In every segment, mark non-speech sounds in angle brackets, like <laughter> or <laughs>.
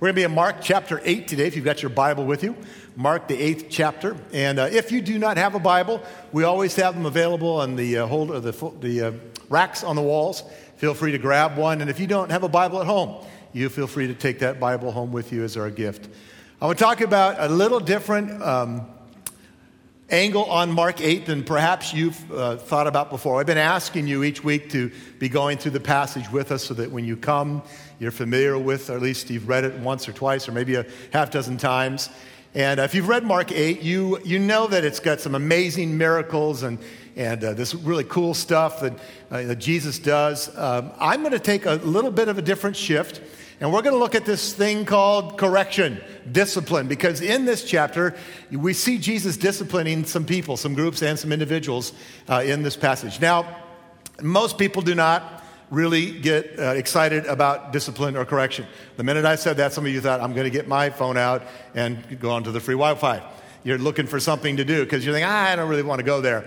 We're going to be in Mark chapter 8 today, if you've got your Bible with you. Mark, the eighth chapter. And uh, if you do not have a Bible, we always have them available on the, uh, hold, the, the uh, racks on the walls. Feel free to grab one. And if you don't have a Bible at home, you feel free to take that Bible home with you as our gift. I want to talk about a little different um, angle on Mark 8 than perhaps you've uh, thought about before. I've been asking you each week to be going through the passage with us so that when you come, you're familiar with, or at least you've read it once or twice, or maybe a half dozen times. And if you've read Mark 8, you, you know that it's got some amazing miracles and, and uh, this really cool stuff that, uh, that Jesus does. Um, I'm going to take a little bit of a different shift. And we're going to look at this thing called correction, discipline, because in this chapter, we see Jesus disciplining some people, some groups, and some individuals uh, in this passage. Now, most people do not really get uh, excited about discipline or correction. The minute I said that, some of you thought, I'm going to get my phone out and go onto the free Wi Fi. You're looking for something to do because you're thinking, ah, I don't really want to go there.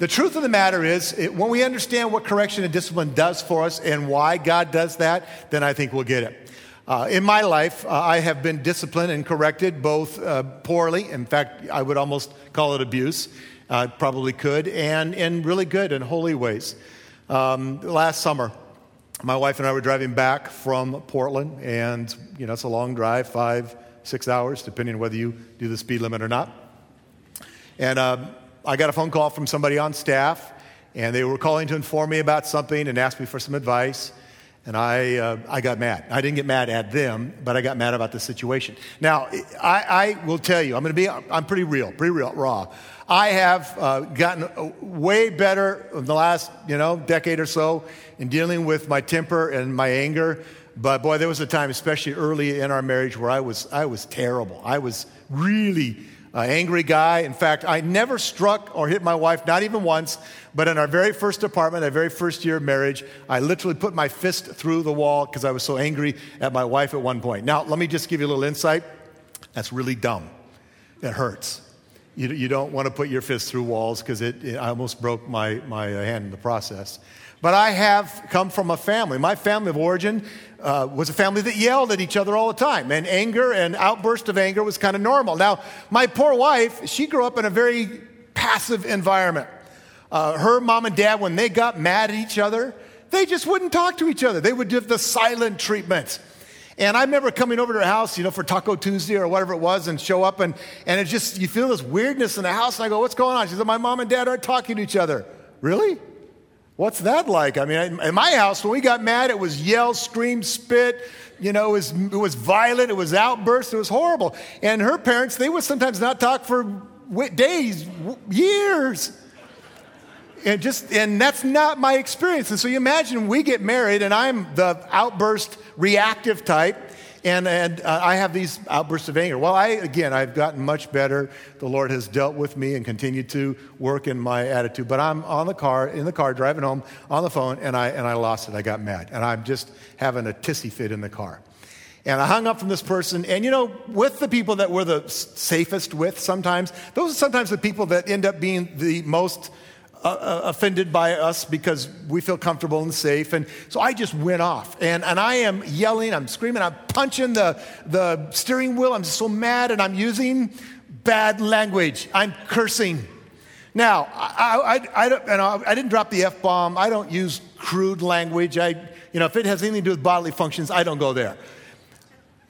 The truth of the matter is, it, when we understand what correction and discipline does for us and why God does that, then I think we'll get it. Uh, in my life, uh, I have been disciplined and corrected both uh, poorly, in fact, I would almost call it abuse, uh, probably could, and in really good and holy ways. Um, last summer, my wife and I were driving back from Portland, and you know it's a long drive, five, six hours, depending on whether you do the speed limit or not. And um, I got a phone call from somebody on staff, and they were calling to inform me about something and ask me for some advice. And I, uh, I got mad. I didn't get mad at them, but I got mad about the situation. Now, I, I will tell you, I'm going to be, I'm pretty real, pretty real, raw. I have uh, gotten way better in the last, you know, decade or so in dealing with my temper and my anger. But boy, there was a time, especially early in our marriage, where I was, I was terrible. I was really uh, angry guy. In fact, I never struck or hit my wife, not even once. But in our very first apartment, our very first year of marriage, I literally put my fist through the wall because I was so angry at my wife at one point. Now, let me just give you a little insight. That's really dumb. It hurts. You, you don't want to put your fist through walls because it, it, I almost broke my, my hand in the process. But I have come from a family. My family of origin uh, was a family that yelled at each other all the time, and anger and outburst of anger was kind of normal. Now, my poor wife, she grew up in a very passive environment. Uh, her mom and dad, when they got mad at each other, they just wouldn't talk to each other. They would give the silent treatment. And I remember coming over to her house, you know, for Taco Tuesday or whatever it was, and show up, and, and it just, you feel this weirdness in the house. And I go, What's going on? She said, My mom and dad aren't talking to each other. Really? What's that like? I mean, in my house, when we got mad, it was yell, scream, spit. You know, it was, it was violent, it was outbursts, it was horrible. And her parents, they would sometimes not talk for days, years. And just, and that's not my experience. And so you imagine we get married and I'm the outburst reactive type and, and uh, I have these outbursts of anger. Well, I, again, I've gotten much better. The Lord has dealt with me and continued to work in my attitude. But I'm on the car, in the car, driving home on the phone, and I, and I lost it. I got mad. And I'm just having a tissy fit in the car. And I hung up from this person. And you know, with the people that we're the safest with sometimes, those are sometimes the people that end up being the most uh, uh, offended by us because we feel comfortable and safe. And so I just went off. And, and I am yelling, I'm screaming, I'm punching the, the steering wheel. I'm so mad and I'm using bad language. I'm cursing. Now, I, I, I, I, I didn't drop the F bomb. I don't use crude language. I, you know, if it has anything to do with bodily functions, I don't go there.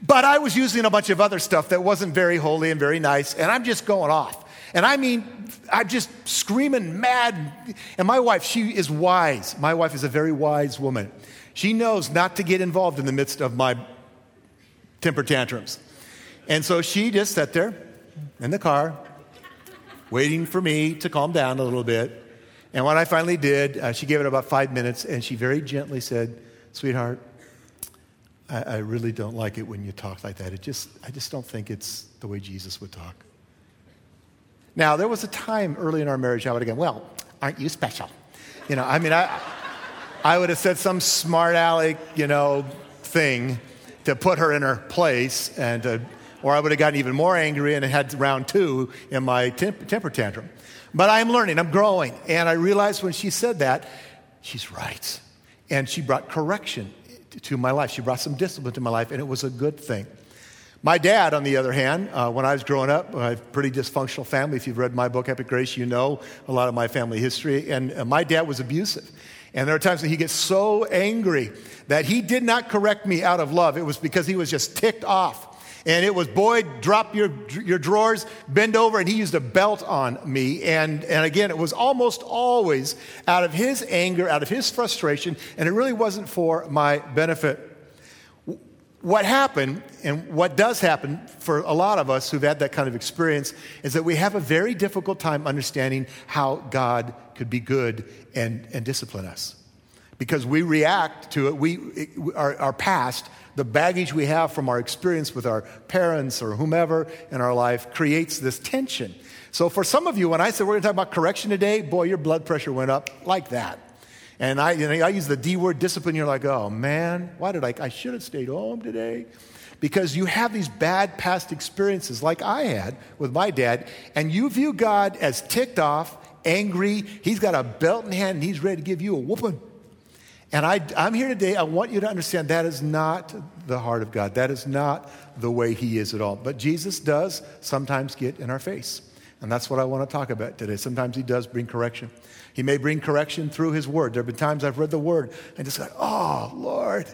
But I was using a bunch of other stuff that wasn't very holy and very nice, and I'm just going off. And I mean, I'm just screaming mad. And my wife, she is wise. My wife is a very wise woman. She knows not to get involved in the midst of my temper tantrums. And so she just sat there in the car, waiting for me to calm down a little bit. And when I finally did, uh, she gave it about five minutes and she very gently said, Sweetheart, I, I really don't like it when you talk like that. It just, I just don't think it's the way Jesus would talk. Now, there was a time early in our marriage I would have gone, Well, aren't you special? You know, I mean, I, I would have said some smart aleck, you know, thing to put her in her place, and uh, or I would have gotten even more angry and had round two in my temp- temper tantrum. But I'm learning, I'm growing, and I realized when she said that, she's right. And she brought correction to my life. She brought some discipline to my life, and it was a good thing. My dad, on the other hand, uh, when I was growing up, I have a pretty dysfunctional family. If you've read my book, Epic Grace, you know a lot of my family history. And uh, my dad was abusive. And there are times when he gets so angry that he did not correct me out of love. It was because he was just ticked off. And it was, boy, drop your, your drawers, bend over, and he used a belt on me. And, and again, it was almost always out of his anger, out of his frustration, and it really wasn't for my benefit. What happened, and what does happen for a lot of us who've had that kind of experience, is that we have a very difficult time understanding how God could be good and, and discipline us. Because we react to it, we, our, our past the baggage we have from our experience with our parents or whomever in our life creates this tension. So, for some of you, when I said we're going to talk about correction today, boy, your blood pressure went up like that. And I, you know, I use the D word discipline. You're like, oh man, why did I? I should have stayed home today. Because you have these bad past experiences like I had with my dad, and you view God as ticked off, angry. He's got a belt in hand and he's ready to give you a whooping. And I, am here today. I want you to understand that is not the heart of God. That is not the way He is at all. But Jesus does sometimes get in our face. And that's what I want to talk about today. Sometimes He does bring correction. He may bring correction through His Word. There have been times I've read the Word and just like, oh, Lord,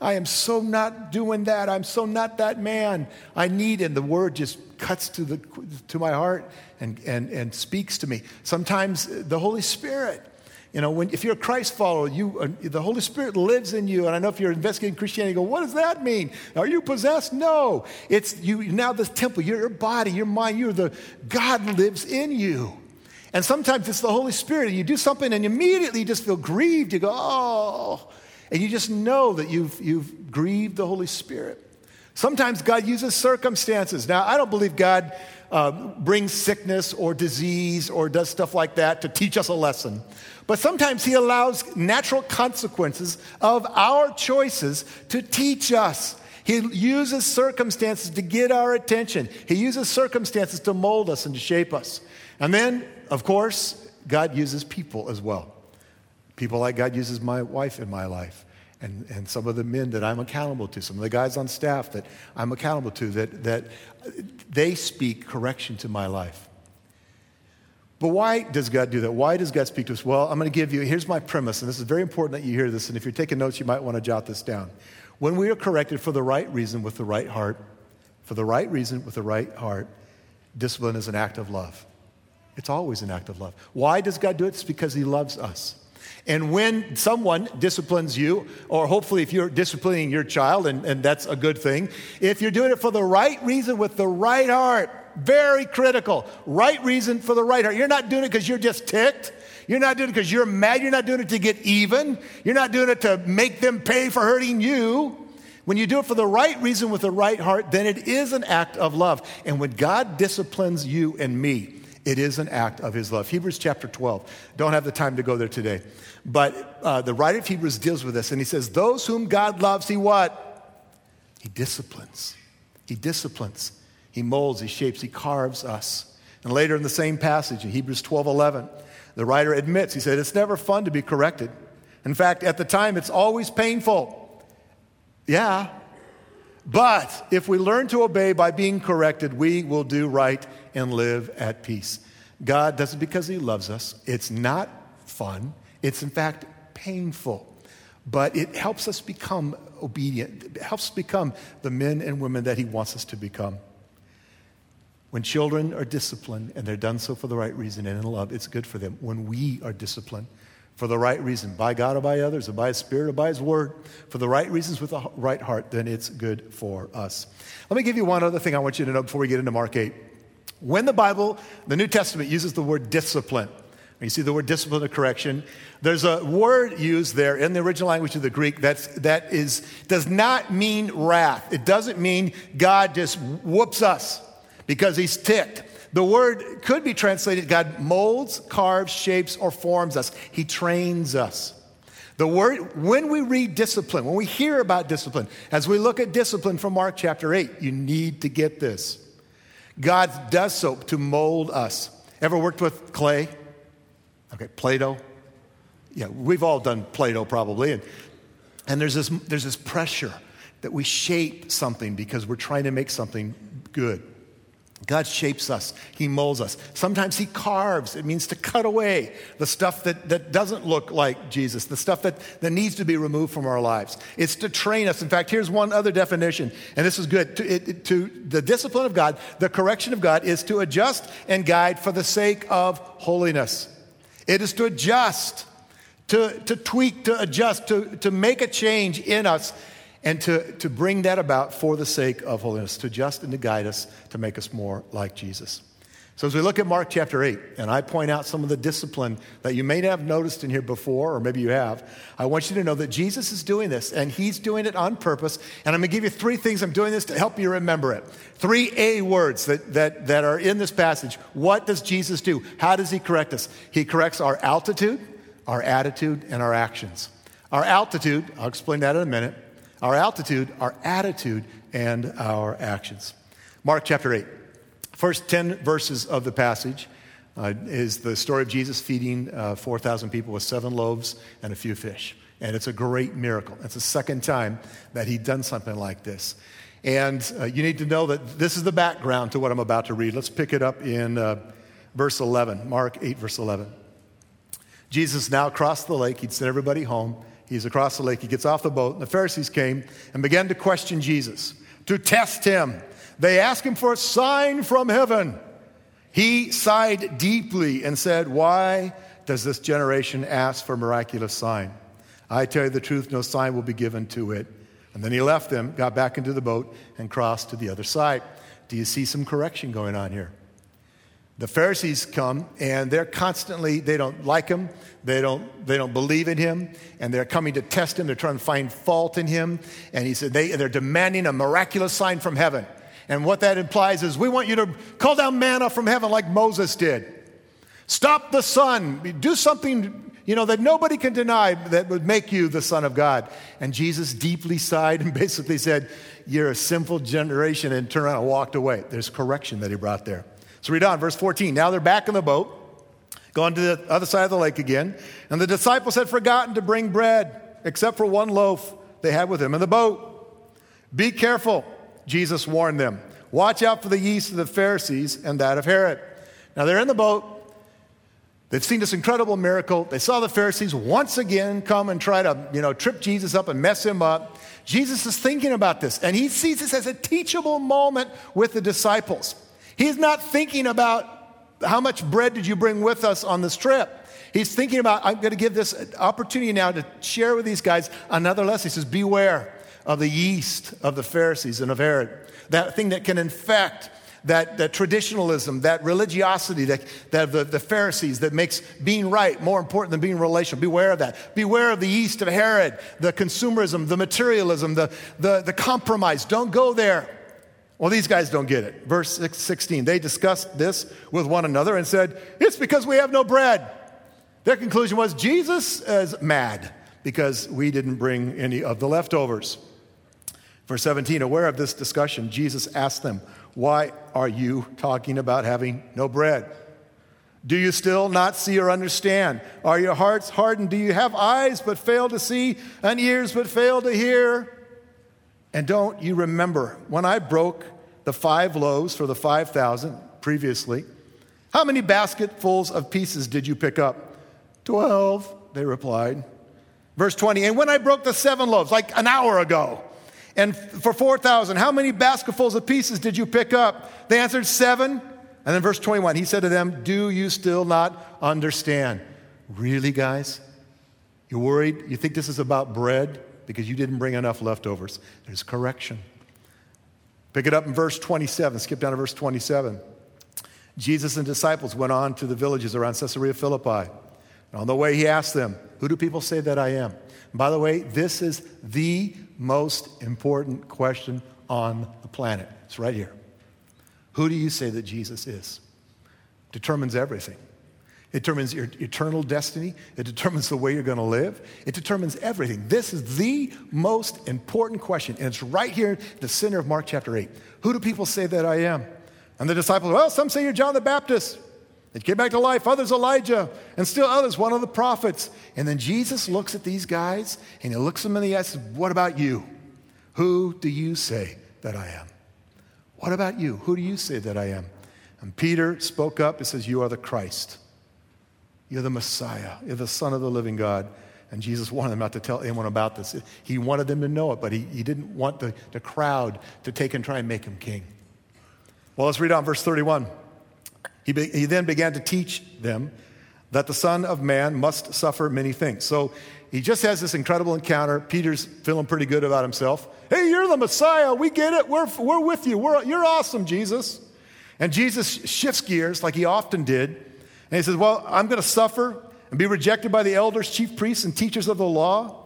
I am so not doing that. I'm so not that man. I need, and the Word just cuts to, the, to my heart and, and, and speaks to me. Sometimes the Holy Spirit you know, when, if you're a Christ follower, you, uh, the Holy Spirit lives in you. And I know if you're investigating Christianity, you go, what does that mean? Are you possessed? No. It's you now the temple, your body, your mind, you're the God lives in you. And sometimes it's the Holy Spirit, you do something and immediately you just feel grieved. You go, oh. And you just know that you've, you've grieved the Holy Spirit. Sometimes God uses circumstances. Now, I don't believe God uh, brings sickness or disease or does stuff like that to teach us a lesson. But sometimes He allows natural consequences of our choices to teach us. He uses circumstances to get our attention. He uses circumstances to mold us and to shape us. And then, of course, God uses people as well. People like God uses my wife in my life. And, and some of the men that I'm accountable to, some of the guys on staff that I'm accountable to, that, that they speak correction to my life. But why does God do that? Why does God speak to us? Well, I'm going to give you, here's my premise, and this is very important that you hear this, and if you're taking notes, you might want to jot this down. When we are corrected for the right reason with the right heart, for the right reason with the right heart, discipline is an act of love. It's always an act of love. Why does God do it? It's because He loves us. And when someone disciplines you, or hopefully if you're disciplining your child, and, and that's a good thing, if you're doing it for the right reason with the right heart, very critical. Right reason for the right heart. You're not doing it because you're just ticked. You're not doing it because you're mad. You're not doing it to get even. You're not doing it to make them pay for hurting you. When you do it for the right reason with the right heart, then it is an act of love. And when God disciplines you and me, it is an act of his love. Hebrews chapter 12. Don't have the time to go there today. But uh, the writer of Hebrews deals with this and he says, Those whom God loves, he what? He disciplines. He disciplines. He molds, he shapes, he carves us. And later in the same passage, in Hebrews 12 11, the writer admits, he said, It's never fun to be corrected. In fact, at the time, it's always painful. Yeah. But if we learn to obey by being corrected, we will do right and live at peace. God does it because He loves us. It's not fun, it's in fact painful. But it helps us become obedient, it helps become the men and women that He wants us to become. When children are disciplined and they're done so for the right reason and in love, it's good for them. When we are disciplined for the right reason, by God or by others, or by His Spirit or by His Word, for the right reasons with the right heart, then it's good for us. Let me give you one other thing I want you to know before we get into Mark 8. When the Bible, the New Testament, uses the word discipline, you see the word discipline or correction. There's a word used there in the original language of the Greek that's, that is, does not mean wrath. It doesn't mean God just whoops us because he's ticked. The word could be translated God molds, carves, shapes, or forms us. He trains us. The word, when we read discipline, when we hear about discipline, as we look at discipline from Mark chapter 8, you need to get this. God does so to mold us. Ever worked with clay? Okay, Play Doh? Yeah, we've all done Play Doh probably. And, and there's, this, there's this pressure that we shape something because we're trying to make something good. God shapes us, He molds us. Sometimes He carves. It means to cut away the stuff that, that doesn't look like Jesus, the stuff that, that needs to be removed from our lives. It's to train us. In fact, here's one other definition, and this is good. To, it, to the discipline of God, the correction of God is to adjust and guide for the sake of holiness. It is to adjust, to, to tweak, to adjust, to, to make a change in us and to, to bring that about for the sake of holiness, to just and to guide us to make us more like Jesus. So, as we look at Mark chapter 8, and I point out some of the discipline that you may not have noticed in here before, or maybe you have, I want you to know that Jesus is doing this, and he's doing it on purpose. And I'm going to give you three things. I'm doing this to help you remember it. Three A words that, that, that are in this passage. What does Jesus do? How does he correct us? He corrects our altitude, our attitude, and our actions. Our altitude, I'll explain that in a minute our altitude, our attitude, and our actions. Mark chapter 8. First 10 verses of the passage uh, is the story of Jesus feeding uh, 4,000 people with seven loaves and a few fish. And it's a great miracle. It's the second time that he'd done something like this. And uh, you need to know that this is the background to what I'm about to read. Let's pick it up in uh, verse 11, Mark 8, verse 11. Jesus now crossed the lake. He'd sent everybody home. He's across the lake. He gets off the boat, and the Pharisees came and began to question Jesus, to test him. They asked him for a sign from heaven. He sighed deeply and said, Why does this generation ask for miraculous sign? I tell you the truth, no sign will be given to it. And then he left them, got back into the boat, and crossed to the other side. Do you see some correction going on here? The Pharisees come and they're constantly, they don't like him, they don't, they don't believe in him, and they're coming to test him. They're trying to find fault in him. And he said they, they're demanding a miraculous sign from heaven. And what that implies is we want you to call down manna from heaven like Moses did. Stop the sun. Do something, you know, that nobody can deny that would make you the Son of God. And Jesus deeply sighed and <laughs> basically said, You're a sinful generation, and turned around and walked away. There's correction that he brought there. So read on, verse 14. Now they're back in the boat, going to the other side of the lake again. And the disciples had forgotten to bring bread, except for one loaf they had with them in the boat. Be careful, Jesus warned them. Watch out for the yeast of the Pharisees and that of Herod. Now they're in the boat. They've seen this incredible miracle. They saw the Pharisees once again come and try to, you know, trip Jesus up and mess him up. Jesus is thinking about this, and he sees this as a teachable moment with the disciples. He's not thinking about how much bread did you bring with us on this trip. He's thinking about, I'm going to give this opportunity now to share with these guys another lesson. He says, Beware of the yeast of the Pharisees and of Herod, that thing that can infect that, that traditionalism, that religiosity that, that the, the Pharisees that makes being right more important than being relational. Beware of that. Beware of the yeast of Herod, the consumerism, the materialism, the, the, the compromise. Don't go there. Well, these guys don't get it. Verse 16, they discussed this with one another and said, It's because we have no bread. Their conclusion was Jesus is mad because we didn't bring any of the leftovers. Verse 17, aware of this discussion, Jesus asked them, Why are you talking about having no bread? Do you still not see or understand? Are your hearts hardened? Do you have eyes but fail to see and ears but fail to hear? And don't you remember when I broke the five loaves for the 5,000 previously? How many basketfuls of pieces did you pick up? Twelve, they replied. Verse 20, and when I broke the seven loaves, like an hour ago, and for 4,000, how many basketfuls of pieces did you pick up? They answered, Seven. And then verse 21, he said to them, Do you still not understand? Really, guys? You're worried? You think this is about bread? Because you didn't bring enough leftovers. There's correction. Pick it up in verse 27. Skip down to verse 27. Jesus and disciples went on to the villages around Caesarea Philippi. And on the way, he asked them, Who do people say that I am? And by the way, this is the most important question on the planet. It's right here. Who do you say that Jesus is? Determines everything. It determines your eternal destiny. It determines the way you're going to live. It determines everything. This is the most important question, and it's right here at the center of Mark chapter 8. Who do people say that I am? And the disciples, well, some say you're John the Baptist. He came back to life, others Elijah, and still others, one of the prophets. And then Jesus looks at these guys and he looks them in the eyes and says, What about you? Who do you say that I am? What about you? Who do you say that I am? And Peter spoke up and says, You are the Christ. You're the Messiah. You're the Son of the living God. And Jesus wanted them not to tell anyone about this. He wanted them to know it, but he, he didn't want the, the crowd to take and try and make him king. Well, let's read on verse 31. He, be, he then began to teach them that the Son of Man must suffer many things. So he just has this incredible encounter. Peter's feeling pretty good about himself. Hey, you're the Messiah. We get it. We're, we're with you. We're, you're awesome, Jesus. And Jesus shifts gears like he often did. And he says, Well, I'm going to suffer and be rejected by the elders, chief priests, and teachers of the law.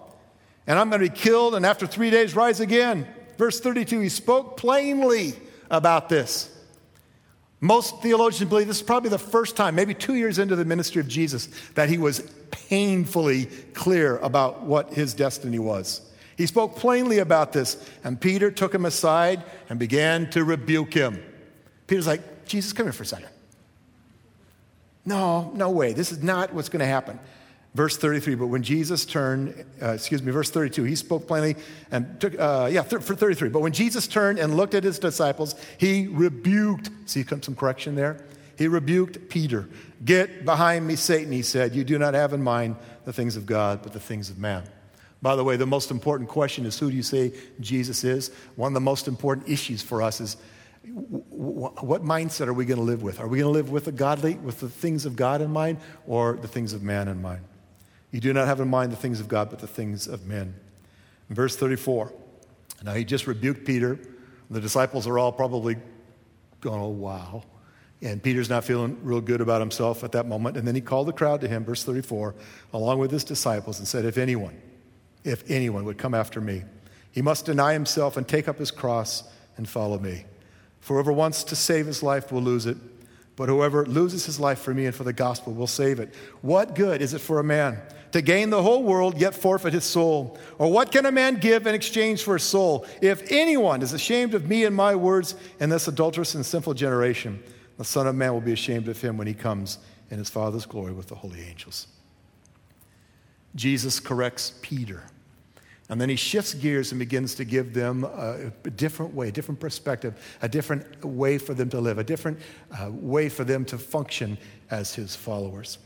And I'm going to be killed and after three days rise again. Verse 32, he spoke plainly about this. Most theologians believe this is probably the first time, maybe two years into the ministry of Jesus, that he was painfully clear about what his destiny was. He spoke plainly about this, and Peter took him aside and began to rebuke him. Peter's like, Jesus, come here for a second. No, no way. This is not what's going to happen. Verse 33, but when Jesus turned, uh, excuse me, verse 32, he spoke plainly and took, uh, yeah, th- for 33. But when Jesus turned and looked at his disciples, he rebuked, see some correction there? He rebuked Peter. Get behind me, Satan, he said. You do not have in mind the things of God, but the things of man. By the way, the most important question is who do you say Jesus is? One of the most important issues for us is what mindset are we going to live with? Are we going to live with the godly, with the things of God in mind, or the things of man in mind? You do not have in mind the things of God, but the things of men. In verse 34, now he just rebuked Peter. The disciples are all probably going, oh, wow. And Peter's not feeling real good about himself at that moment. And then he called the crowd to him, verse 34, along with his disciples, and said, If anyone, if anyone would come after me, he must deny himself and take up his cross and follow me. For whoever wants to save his life will lose it, but whoever loses his life for me and for the gospel will save it. What good is it for a man to gain the whole world yet forfeit his soul? Or what can a man give in exchange for his soul? If anyone is ashamed of me and my words in this adulterous and sinful generation, the Son of Man will be ashamed of him when he comes in his Father's glory with the holy angels. Jesus corrects Peter. And then he shifts gears and begins to give them a, different way, a different perspective, a different way for them to live, a different uh, way for them to function as his followers.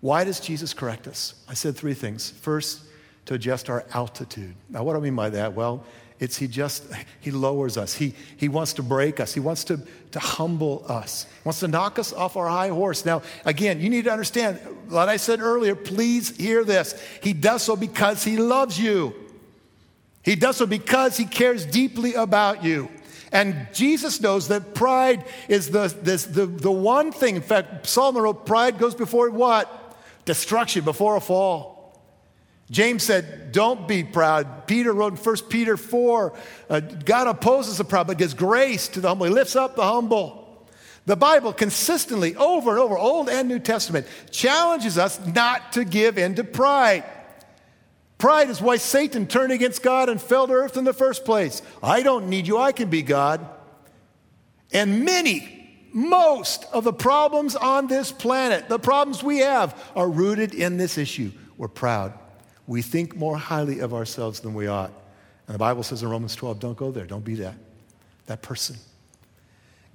Why does Jesus correct us? I said three things. First, to adjust our altitude. Now, what do I mean by that? Well, it's he just, he lowers us. He, he wants to break us. He wants to, to humble us. He wants to knock us off our high horse. Now, again, you need to understand, like I said earlier, please hear this. He does so because he loves you. He does so because he cares deeply about you. And Jesus knows that pride is the, this, the, the one thing. In fact, Solomon wrote, pride goes before what? Destruction, before a fall. James said, Don't be proud. Peter wrote in 1 Peter 4 uh, God opposes the proud, but gives grace to the humble. He lifts up the humble. The Bible consistently, over and over, Old and New Testament, challenges us not to give in to pride. Pride is why Satan turned against God and fell to earth in the first place. I don't need you, I can be God. And many, most of the problems on this planet, the problems we have, are rooted in this issue. We're proud we think more highly of ourselves than we ought. And the Bible says in Romans 12, don't go there. Don't be that, that person.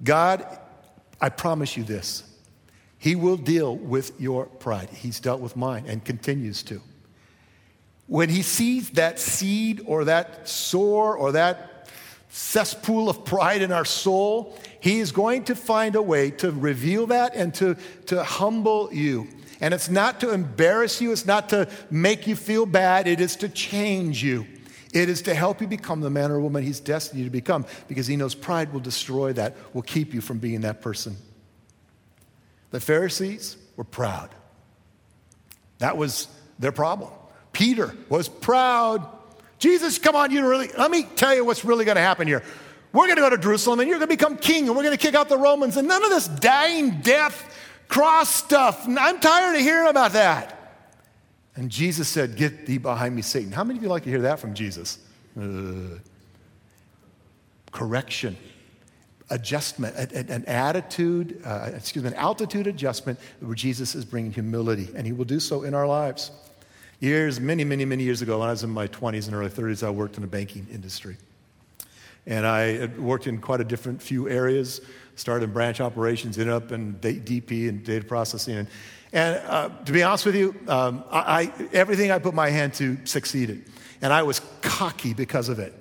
God, I promise you this. He will deal with your pride. He's dealt with mine and continues to. When he sees that seed or that sore or that cesspool of pride in our soul, he is going to find a way to reveal that and to, to humble you. And it's not to embarrass you, it's not to make you feel bad, it is to change you. It is to help you become the man or woman he's destined you to become because he knows pride will destroy that, will keep you from being that person. The Pharisees were proud. That was their problem. Peter was proud. Jesus, come on, you really, let me tell you what's really going to happen here. We're going to go to Jerusalem and you're going to become king and we're going to kick out the Romans and none of this dying death cross stuff. I'm tired of hearing about that. And Jesus said, Get thee behind me, Satan. How many of you like to hear that from Jesus? Uh, correction, adjustment, an attitude, uh, excuse me, an altitude adjustment where Jesus is bringing humility, and he will do so in our lives. Years, many, many, many years ago, when I was in my 20s and early 30s, I worked in the banking industry. And I worked in quite a different few areas, started in branch operations, ended up in DP and data processing. And, and uh, to be honest with you, um, I, I, everything I put my hand to succeeded. And I was cocky because of it.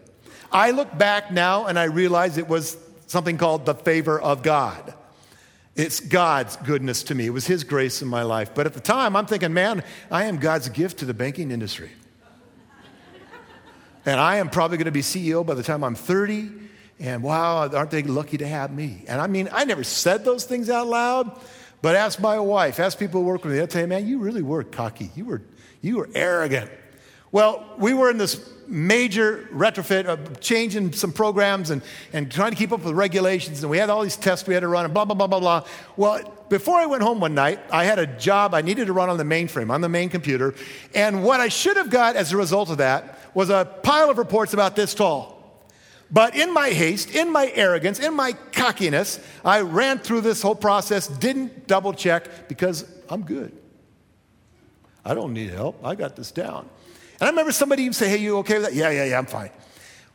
I look back now and I realize it was something called the favor of God. It's God's goodness to me. It was His grace in my life. But at the time, I'm thinking, man, I am God's gift to the banking industry. and I am probably going to be CEO by the time I'm 30. And wow, aren't they lucky to have me? And I mean, I never said those things out loud, but ask my wife, ask people who work with me, they'll tell you, man, you really were cocky. You were, you were arrogant. Well, we were in this major retrofit of changing some programs and, and trying to keep up with regulations, and we had all these tests we had to run, and blah, blah, blah, blah, blah. Well, before I went home one night, I had a job I needed to run on the mainframe, on the main computer, and what I should have got as a result of that was a pile of reports about this tall. But in my haste, in my arrogance, in my cockiness, I ran through this whole process, didn't double check because I'm good. I don't need help. I got this down. And I remember somebody even say, Hey, you okay with that? Yeah, yeah, yeah, I'm fine.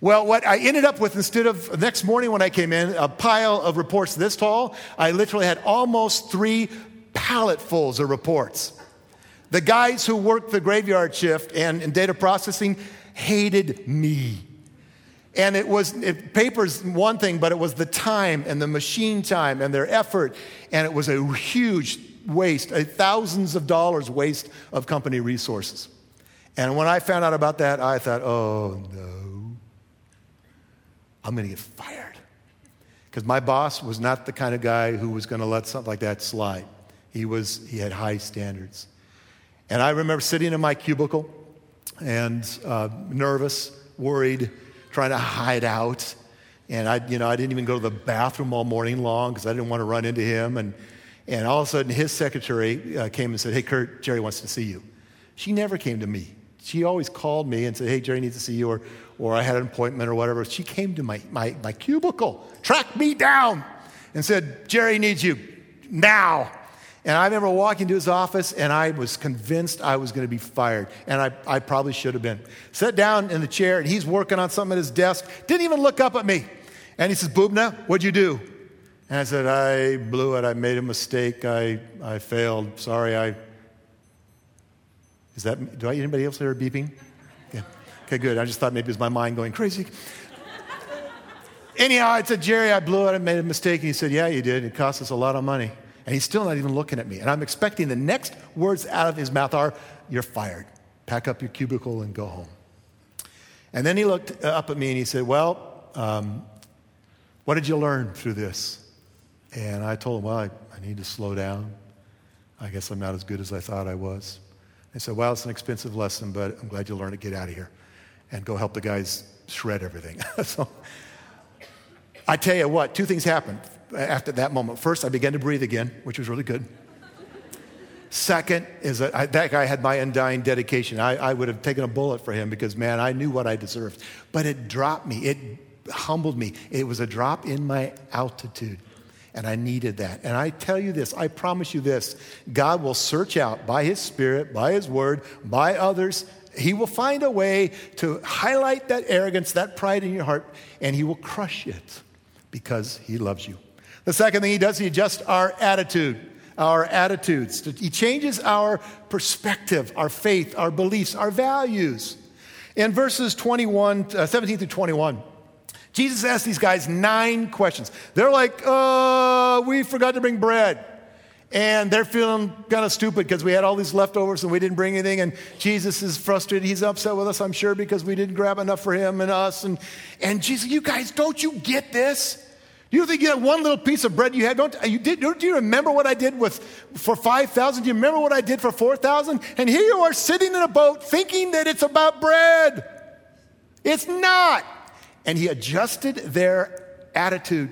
Well, what I ended up with instead of next morning when I came in, a pile of reports this tall, I literally had almost three palletfuls of reports. The guys who worked the graveyard shift and in data processing hated me. And it was, it, paper's one thing, but it was the time and the machine time and their effort. And it was a huge waste, a thousands of dollars waste of company resources. And when I found out about that, I thought, oh no, I'm going to get fired. Because my boss was not the kind of guy who was going to let something like that slide. He, was, he had high standards. And I remember sitting in my cubicle and uh, nervous, worried, trying to hide out. And I, you know, I didn't even go to the bathroom all morning long because I didn't want to run into him. And, and all of a sudden, his secretary uh, came and said, Hey, Kurt, Jerry wants to see you. She never came to me she always called me and said, Hey, Jerry needs to see you, or, or I had an appointment or whatever. She came to my, my, my cubicle, tracked me down, and said, Jerry needs you now. And I remember walking to his office and I was convinced I was going to be fired. And I, I probably should have been. Sat down in the chair and he's working on something at his desk, didn't even look up at me. And he says, Bubna, what'd you do? And I said, I blew it. I made a mistake. I, I failed. Sorry, I is that, do I, anybody else hear beeping? Yeah. Okay, good. I just thought maybe it was my mind going crazy. Anyhow, I said, Jerry, I blew it. I made a mistake. And he said, Yeah, you did. It cost us a lot of money. And he's still not even looking at me. And I'm expecting the next words out of his mouth are, You're fired. Pack up your cubicle and go home. And then he looked up at me and he said, Well, um, what did you learn through this? And I told him, Well, I, I need to slow down. I guess I'm not as good as I thought I was. I said, Well, it's an expensive lesson, but I'm glad you learned it. Get out of here and go help the guys shred everything. <laughs> so I tell you what, two things happened after that moment. First, I began to breathe again, which was really good. Second is that I, that guy had my undying dedication. I, I would have taken a bullet for him because, man, I knew what I deserved. But it dropped me, it humbled me. It was a drop in my altitude. And I needed that. And I tell you this, I promise you this God will search out by His Spirit, by His Word, by others. He will find a way to highlight that arrogance, that pride in your heart, and He will crush it because He loves you. The second thing He does, He adjusts our attitude our attitudes. He changes our perspective, our faith, our beliefs, our values. In verses 21, uh, 17 through 21, Jesus asked these guys nine questions. They're like, uh, we forgot to bring bread. And they're feeling kind of stupid because we had all these leftovers and we didn't bring anything. And Jesus is frustrated. He's upset with us, I'm sure, because we didn't grab enough for him and us. And, and Jesus, you guys, don't you get this? You think you had one little piece of bread you had? Don't uh, you, did, do you remember what I did with for 5,000? Do you remember what I did for 4,000? And here you are sitting in a boat thinking that it's about bread. It's not and he adjusted their attitude.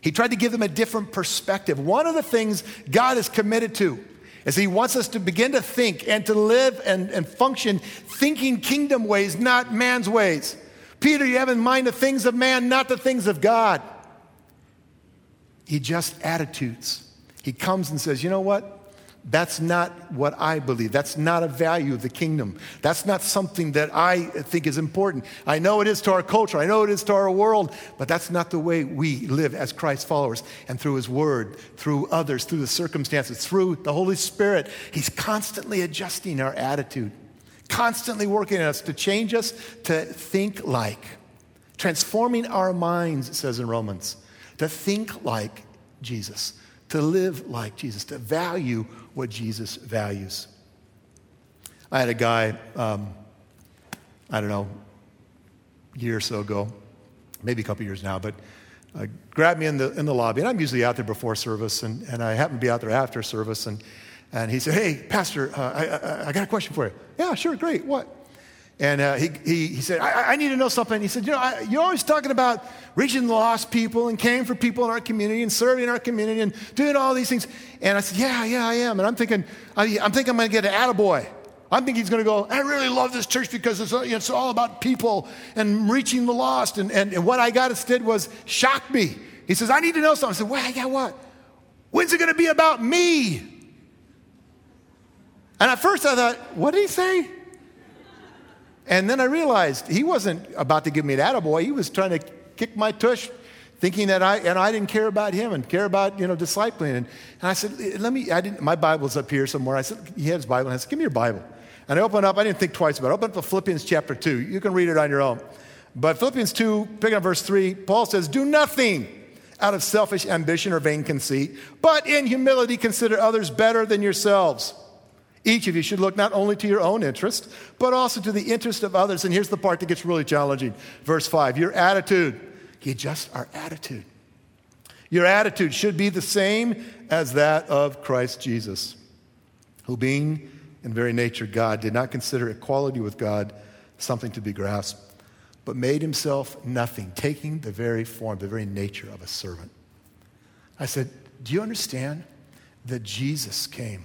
He tried to give them a different perspective. One of the things God is committed to is he wants us to begin to think and to live and, and function thinking kingdom ways, not man's ways. Peter, you have in mind the things of man, not the things of God. He just attitudes. He comes and says, You know what? That's not what I believe. That's not a value of the kingdom. That's not something that I think is important. I know it is to our culture, I know it is to our world, but that's not the way we live as Christ followers. And through His Word, through others, through the circumstances, through the Holy Spirit, He's constantly adjusting our attitude, constantly working on us to change us to think like, transforming our minds, it says in Romans, to think like Jesus, to live like Jesus, to value what Jesus values. I had a guy, um, I don't know, a year or so ago, maybe a couple years now, but uh, grabbed me in the, in the lobby. And I'm usually out there before service, and, and I happen to be out there after service. And, and he said, Hey, Pastor, uh, I, I, I got a question for you. Yeah, sure, great. What? And uh, he, he, he said, I, I, need to know something. He said, You know, I, you're always talking about reaching lost people and caring for people in our community and serving our community and doing all these things. And I said, Yeah, yeah, I am. And I'm thinking, I, am thinking I'm going to get an attaboy. I'm thinking he's going to go, I really love this church because it's, it's all about people and reaching the lost. And, and, and what I got instead was shocked me. He says, I need to know something. I said, Well, yeah, what? When's it going to be about me? And at first I thought, What did he say? And then I realized he wasn't about to give me an attaboy. He was trying to kick my tush, thinking that I, and I didn't care about him and care about, you know, discipling. And, and I said, let me, I didn't, my Bible's up here somewhere. I said, he had his Bible. And I said, give me your Bible. And I opened up, I didn't think twice about it. I opened up Philippians chapter 2. You can read it on your own. But Philippians 2, picking up verse 3, Paul says, do nothing out of selfish ambition or vain conceit, but in humility consider others better than yourselves. Each of you should look not only to your own interest, but also to the interest of others. And here's the part that gets really challenging. Verse 5 Your attitude. You adjust our attitude. Your attitude should be the same as that of Christ Jesus, who, being in very nature God, did not consider equality with God something to be grasped, but made himself nothing, taking the very form, the very nature of a servant. I said, Do you understand that Jesus came?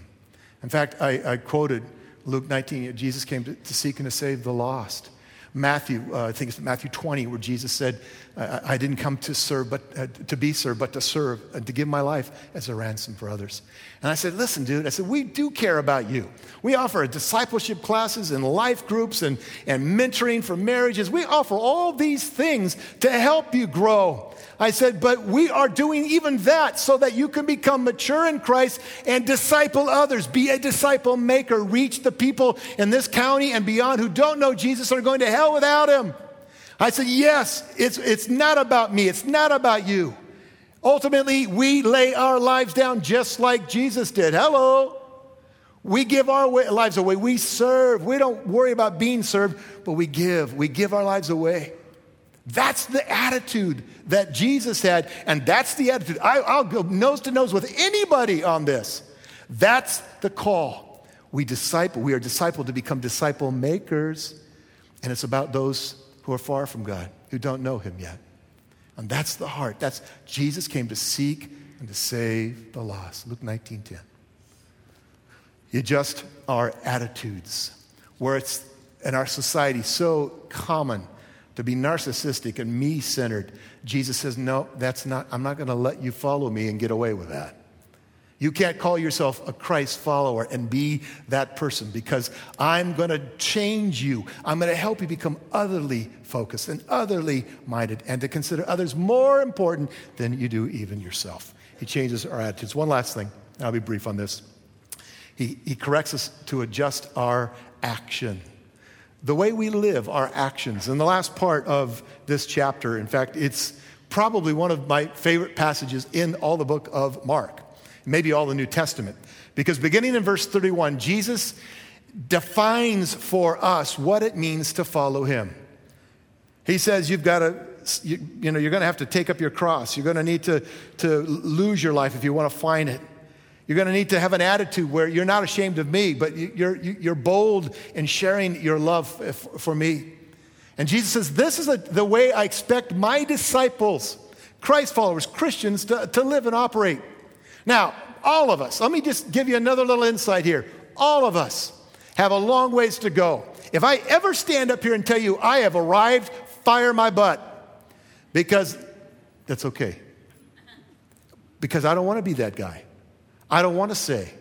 In fact, I, I quoted Luke 19, Jesus came to, to, seek and to save the lost. Matthew, uh, I think it's Matthew 20, where Jesus said, I, I didn't come to serve, but uh, to be served, but to serve and to give my life as a ransom for others. And I said, listen, dude, I said, we do care about you. We offer discipleship classes and life groups and, and mentoring for marriages. We offer all these things to help you grow. I said, but we are doing even that so that you can become mature in Christ and disciple others. Be a disciple maker. Reach the people in this county and beyond who don't know Jesus and are going to hell without him. I said, yes, it's, it's not about me. It's not about you. Ultimately, we lay our lives down just like Jesus did. Hello. We give our lives away. We serve. We don't worry about being served, but we give. We give our lives away. That's the attitude that Jesus had, and that's the attitude. I, will go nose to nose with anybody on this. That's the call. We disciple, we are discipled to become disciple makers, and it's about those who are far from God, who don't know Him yet. And that's the heart. That's Jesus came to seek and to save the lost. Luke 19:10. You just our attitudes, where it's in our society so common to be narcissistic and me centered. Jesus says, No, that's not, I'm not going to let you follow me and get away with that. You can't call yourself a Christ follower and be that person because I'm going to change you. I'm going to help you become otherly focused and otherly minded and to consider others more important than you do even yourself. He changes our attitudes. One last thing, I'll be brief on this. He, he corrects us to adjust our action the way we live, our actions. And the last part of this chapter, in fact, it's probably one of my favorite passages in all the book of Mark, maybe all the New Testament. Because beginning in verse 31, Jesus defines for us what it means to follow him. He says, You've got to, you, you know, you're going to have to take up your cross. You're going to need to, to lose your life if you want to find it. You're going to need to have an attitude where you're not ashamed of me, but you're, you're bold in sharing your love for me. And Jesus says, This is a, the way I expect my disciples, Christ followers, Christians, to, to live and operate. Now, all of us, let me just give you another little insight here. All of us have a long ways to go. If I ever stand up here and tell you I have arrived, fire my butt. Because that's okay. Because I don't want to be that guy. I don't want to say,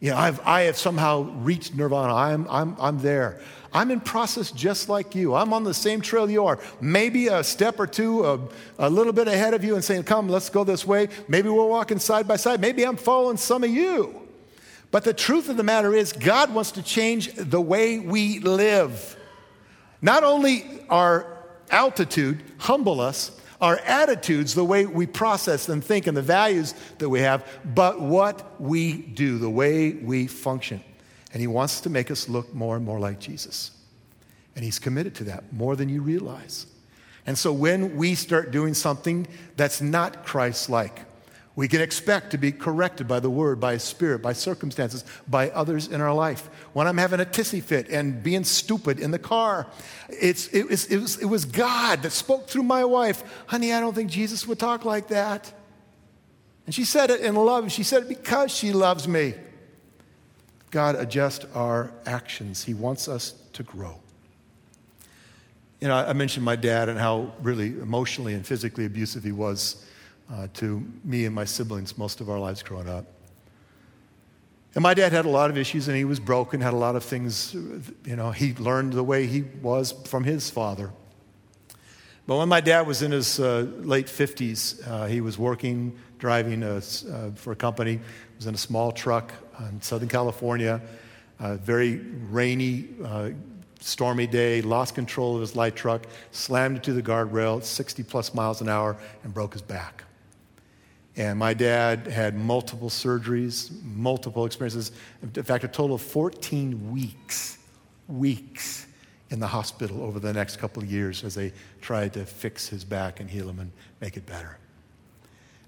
you know, I've, I have somehow reached nirvana. I'm, I'm, I'm there. I'm in process just like you. I'm on the same trail you are. Maybe a step or two, a, a little bit ahead of you and saying, Come, let's go this way. Maybe we're walking side by side. Maybe I'm following some of you. But the truth of the matter is, God wants to change the way we live. Not only our altitude humble us, our attitudes, the way we process and think, and the values that we have, but what we do, the way we function. And He wants to make us look more and more like Jesus. And He's committed to that more than you realize. And so when we start doing something that's not Christ like, we can expect to be corrected by the word, by spirit, by circumstances, by others in our life. When I'm having a tissy fit and being stupid in the car, it's, it, was, it, was, it was God that spoke through my wife. Honey, I don't think Jesus would talk like that. And she said it in love. She said it because she loves me. God adjusts our actions. He wants us to grow. You know, I mentioned my dad and how really emotionally and physically abusive he was uh, to me and my siblings most of our lives growing up. And my dad had a lot of issues and he was broken, had a lot of things, you know, he learned the way he was from his father. But when my dad was in his uh, late 50s, uh, he was working, driving a, uh, for a company, he was in a small truck in Southern California, a very rainy, uh, stormy day, lost control of his light truck, slammed into the guardrail at 60 plus miles an hour, and broke his back. And my dad had multiple surgeries, multiple experiences. In fact, a total of 14 weeks, weeks in the hospital over the next couple of years as they tried to fix his back and heal him and make it better.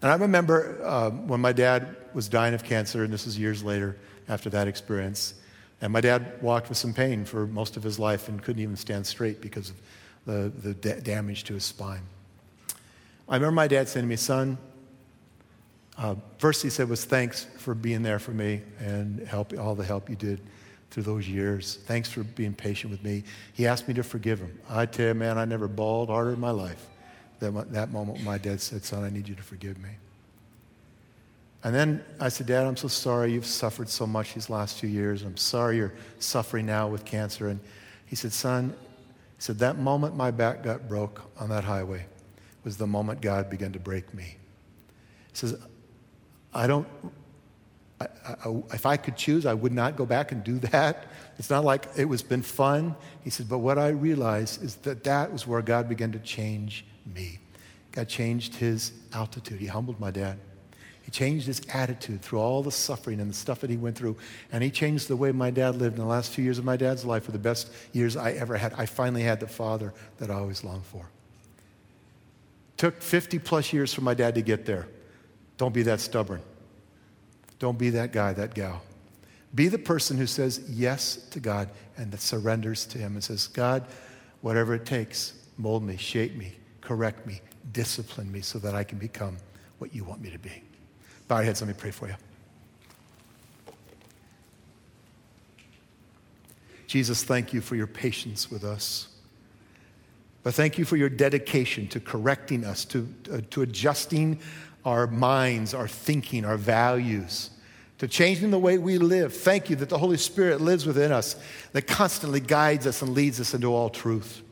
And I remember uh, when my dad was dying of cancer, and this is years later after that experience, and my dad walked with some pain for most of his life and couldn't even stand straight because of the, the da- damage to his spine. I remember my dad saying to me, Son, uh, first he said was thanks for being there for me and help, all the help you did through those years. Thanks for being patient with me. He asked me to forgive him. I tell you, man, I never bawled harder in my life that, that moment my dad said, Son, I need you to forgive me. And then I said, Dad, I'm so sorry you've suffered so much these last few years. I'm sorry you're suffering now with cancer. And he said, Son, he said, that moment my back got broke on that highway was the moment God began to break me. He says, I don't, I, I, if I could choose, I would not go back and do <laughs> that. It's not like it was been fun. He said, but what I realized is that that was where God began to change me. God changed his altitude. He humbled my dad. He changed his attitude through all the suffering and the stuff that he went through. And he changed the way my dad lived. In the last few years of my dad's life were the best years I ever had. I finally had the father that I always longed for. Took 50 plus years for my dad to get there. Don't be that stubborn. Don't be that guy, that gal. Be the person who says yes to God and that surrenders to Him and says, God, whatever it takes, mold me, shape me, correct me, discipline me so that I can become what you want me to be. Bow your heads, let me pray for you. Jesus, thank you for your patience with us. But thank you for your dedication to correcting us, to, uh, to adjusting our minds, our thinking, our values, to changing the way we live. Thank you that the Holy Spirit lives within us, that constantly guides us and leads us into all truth.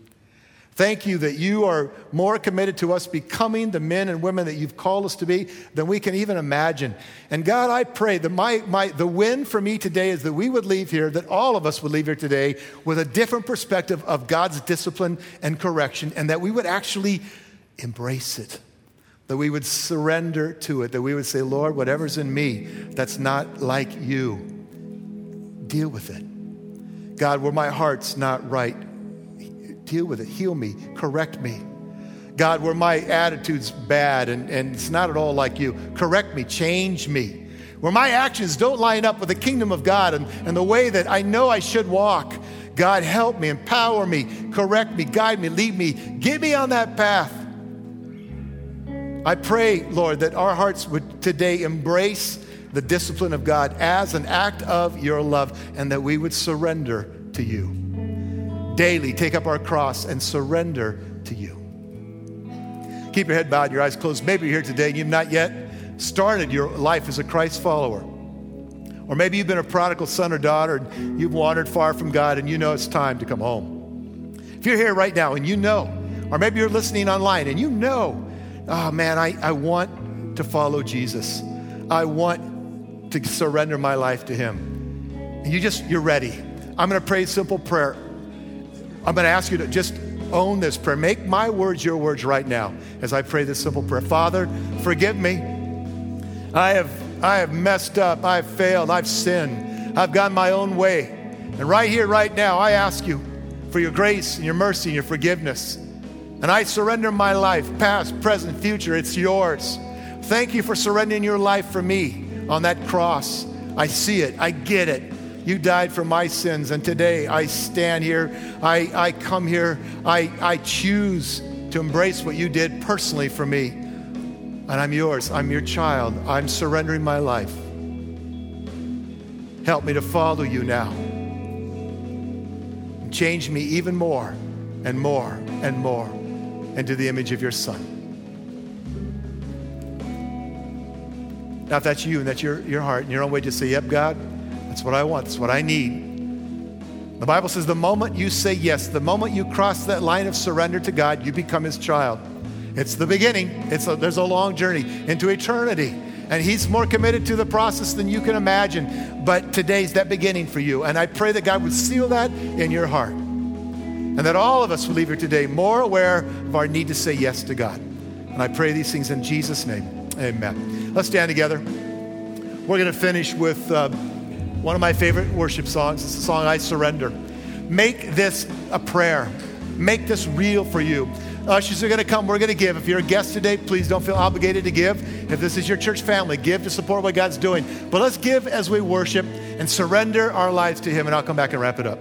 Thank you that you are more committed to us becoming the men and women that you've called us to be than we can even imagine. And God, I pray that my, my, the win for me today is that we would leave here, that all of us would leave here today with a different perspective of God's discipline and correction, and that we would actually embrace it, that we would surrender to it, that we would say, Lord, whatever's in me that's not like you, deal with it. God, where my heart's not right, deal with it. Heal me, correct me. God, where my attitude's bad and, and it's not at all like you, correct me, change me. Where my actions don't line up with the kingdom of God and, and the way that I know I should walk, God, help me, empower me, correct me, guide me, lead me, get me on that path. I pray, Lord, that our hearts would today embrace the discipline of God as an act of your love and that we would surrender to you daily take up our cross and surrender to you. Keep your head bowed, your eyes closed. Maybe you're here today and you've not yet started your life as a Christ follower. Or maybe you've been a prodigal son or daughter and you've wandered far from God and you know it's time to come home. If you're here right now and you know, or maybe you're listening online and you know, oh man, I, I want to follow Jesus. I want to surrender my life to Him. You just, you're ready. I'm going to pray a simple prayer. I'm going to ask you to just own this prayer. Make my words your words right now as I pray this simple prayer. Father, forgive me. I have I have messed up. I've failed. I've sinned. I've gone my own way. And right here, right now, I ask you for your grace and your mercy and your forgiveness. And I surrender my life, past, present, future. It's yours. Thank you for surrendering your life for me on that cross. I see it. I get it. You died for my sins. And today I stand here. I, I come here. I, I choose to embrace what you did personally for me and I'm yours. I'm your child. I'm surrendering my life. Help me to follow you now. Change me even more and more and more into the image of your Son. Now, if that's you and that's your, your heart and your own way, just say, Yep, God, that's what I want. That's what I need. The Bible says the moment you say yes, the moment you cross that line of surrender to God, you become His child. It's the beginning. It's a, there's a long journey into eternity. And he's more committed to the process than you can imagine. But today's that beginning for you. And I pray that God would seal that in your heart. And that all of us will leave here today more aware of our need to say yes to God. And I pray these things in Jesus' name. Amen. Let's stand together. We're going to finish with uh, one of my favorite worship songs. It's the song I Surrender. Make this a prayer, make this real for you. Ushers are going to come. We're going to give. If you're a guest today, please don't feel obligated to give. If this is your church family, give to support what God's doing. But let's give as we worship and surrender our lives to Him, and I'll come back and wrap it up.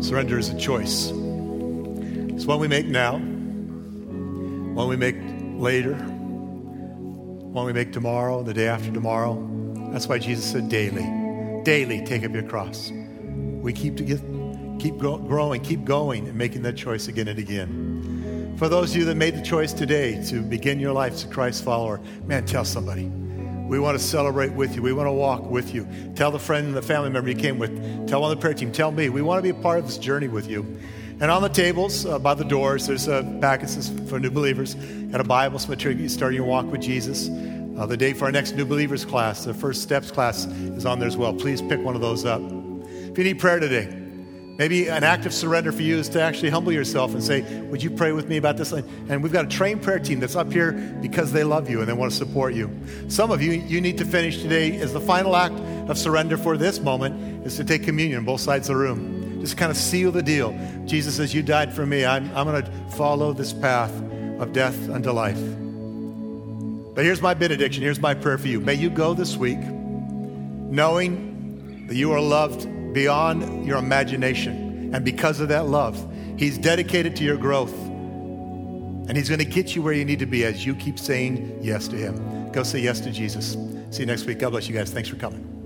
Surrender is a choice. It's one we make now, one we make later, one we make tomorrow, the day after tomorrow. That's why Jesus said daily, daily take up your cross. We keep to get keep growing, keep going, and making that choice again and again. For those of you that made the choice today to begin your life as a Christ follower, man, tell somebody. We want to celebrate with you. We want to walk with you. Tell the friend and the family member you came with. Tell on the prayer team. Tell me. We want to be a part of this journey with you. And on the tables uh, by the doors, there's a packets for new believers. Got a Bible, some material starting your walk with Jesus. Uh, the date for our next new believers class, the first steps class, is on there as well. Please pick one of those up. If you need prayer today, Maybe an act of surrender for you is to actually humble yourself and say, Would you pray with me about this? And we've got a trained prayer team that's up here because they love you and they want to support you. Some of you, you need to finish today as the final act of surrender for this moment is to take communion on both sides of the room. Just kind of seal the deal. Jesus says, You died for me. I'm, I'm going to follow this path of death unto life. But here's my benediction. Here's my prayer for you. May you go this week knowing that you are loved beyond your imagination. And because of that love, He's dedicated to your growth. And He's going to get you where you need to be as you keep saying yes to Him. Go say yes to Jesus. See you next week. God bless you guys. Thanks for coming.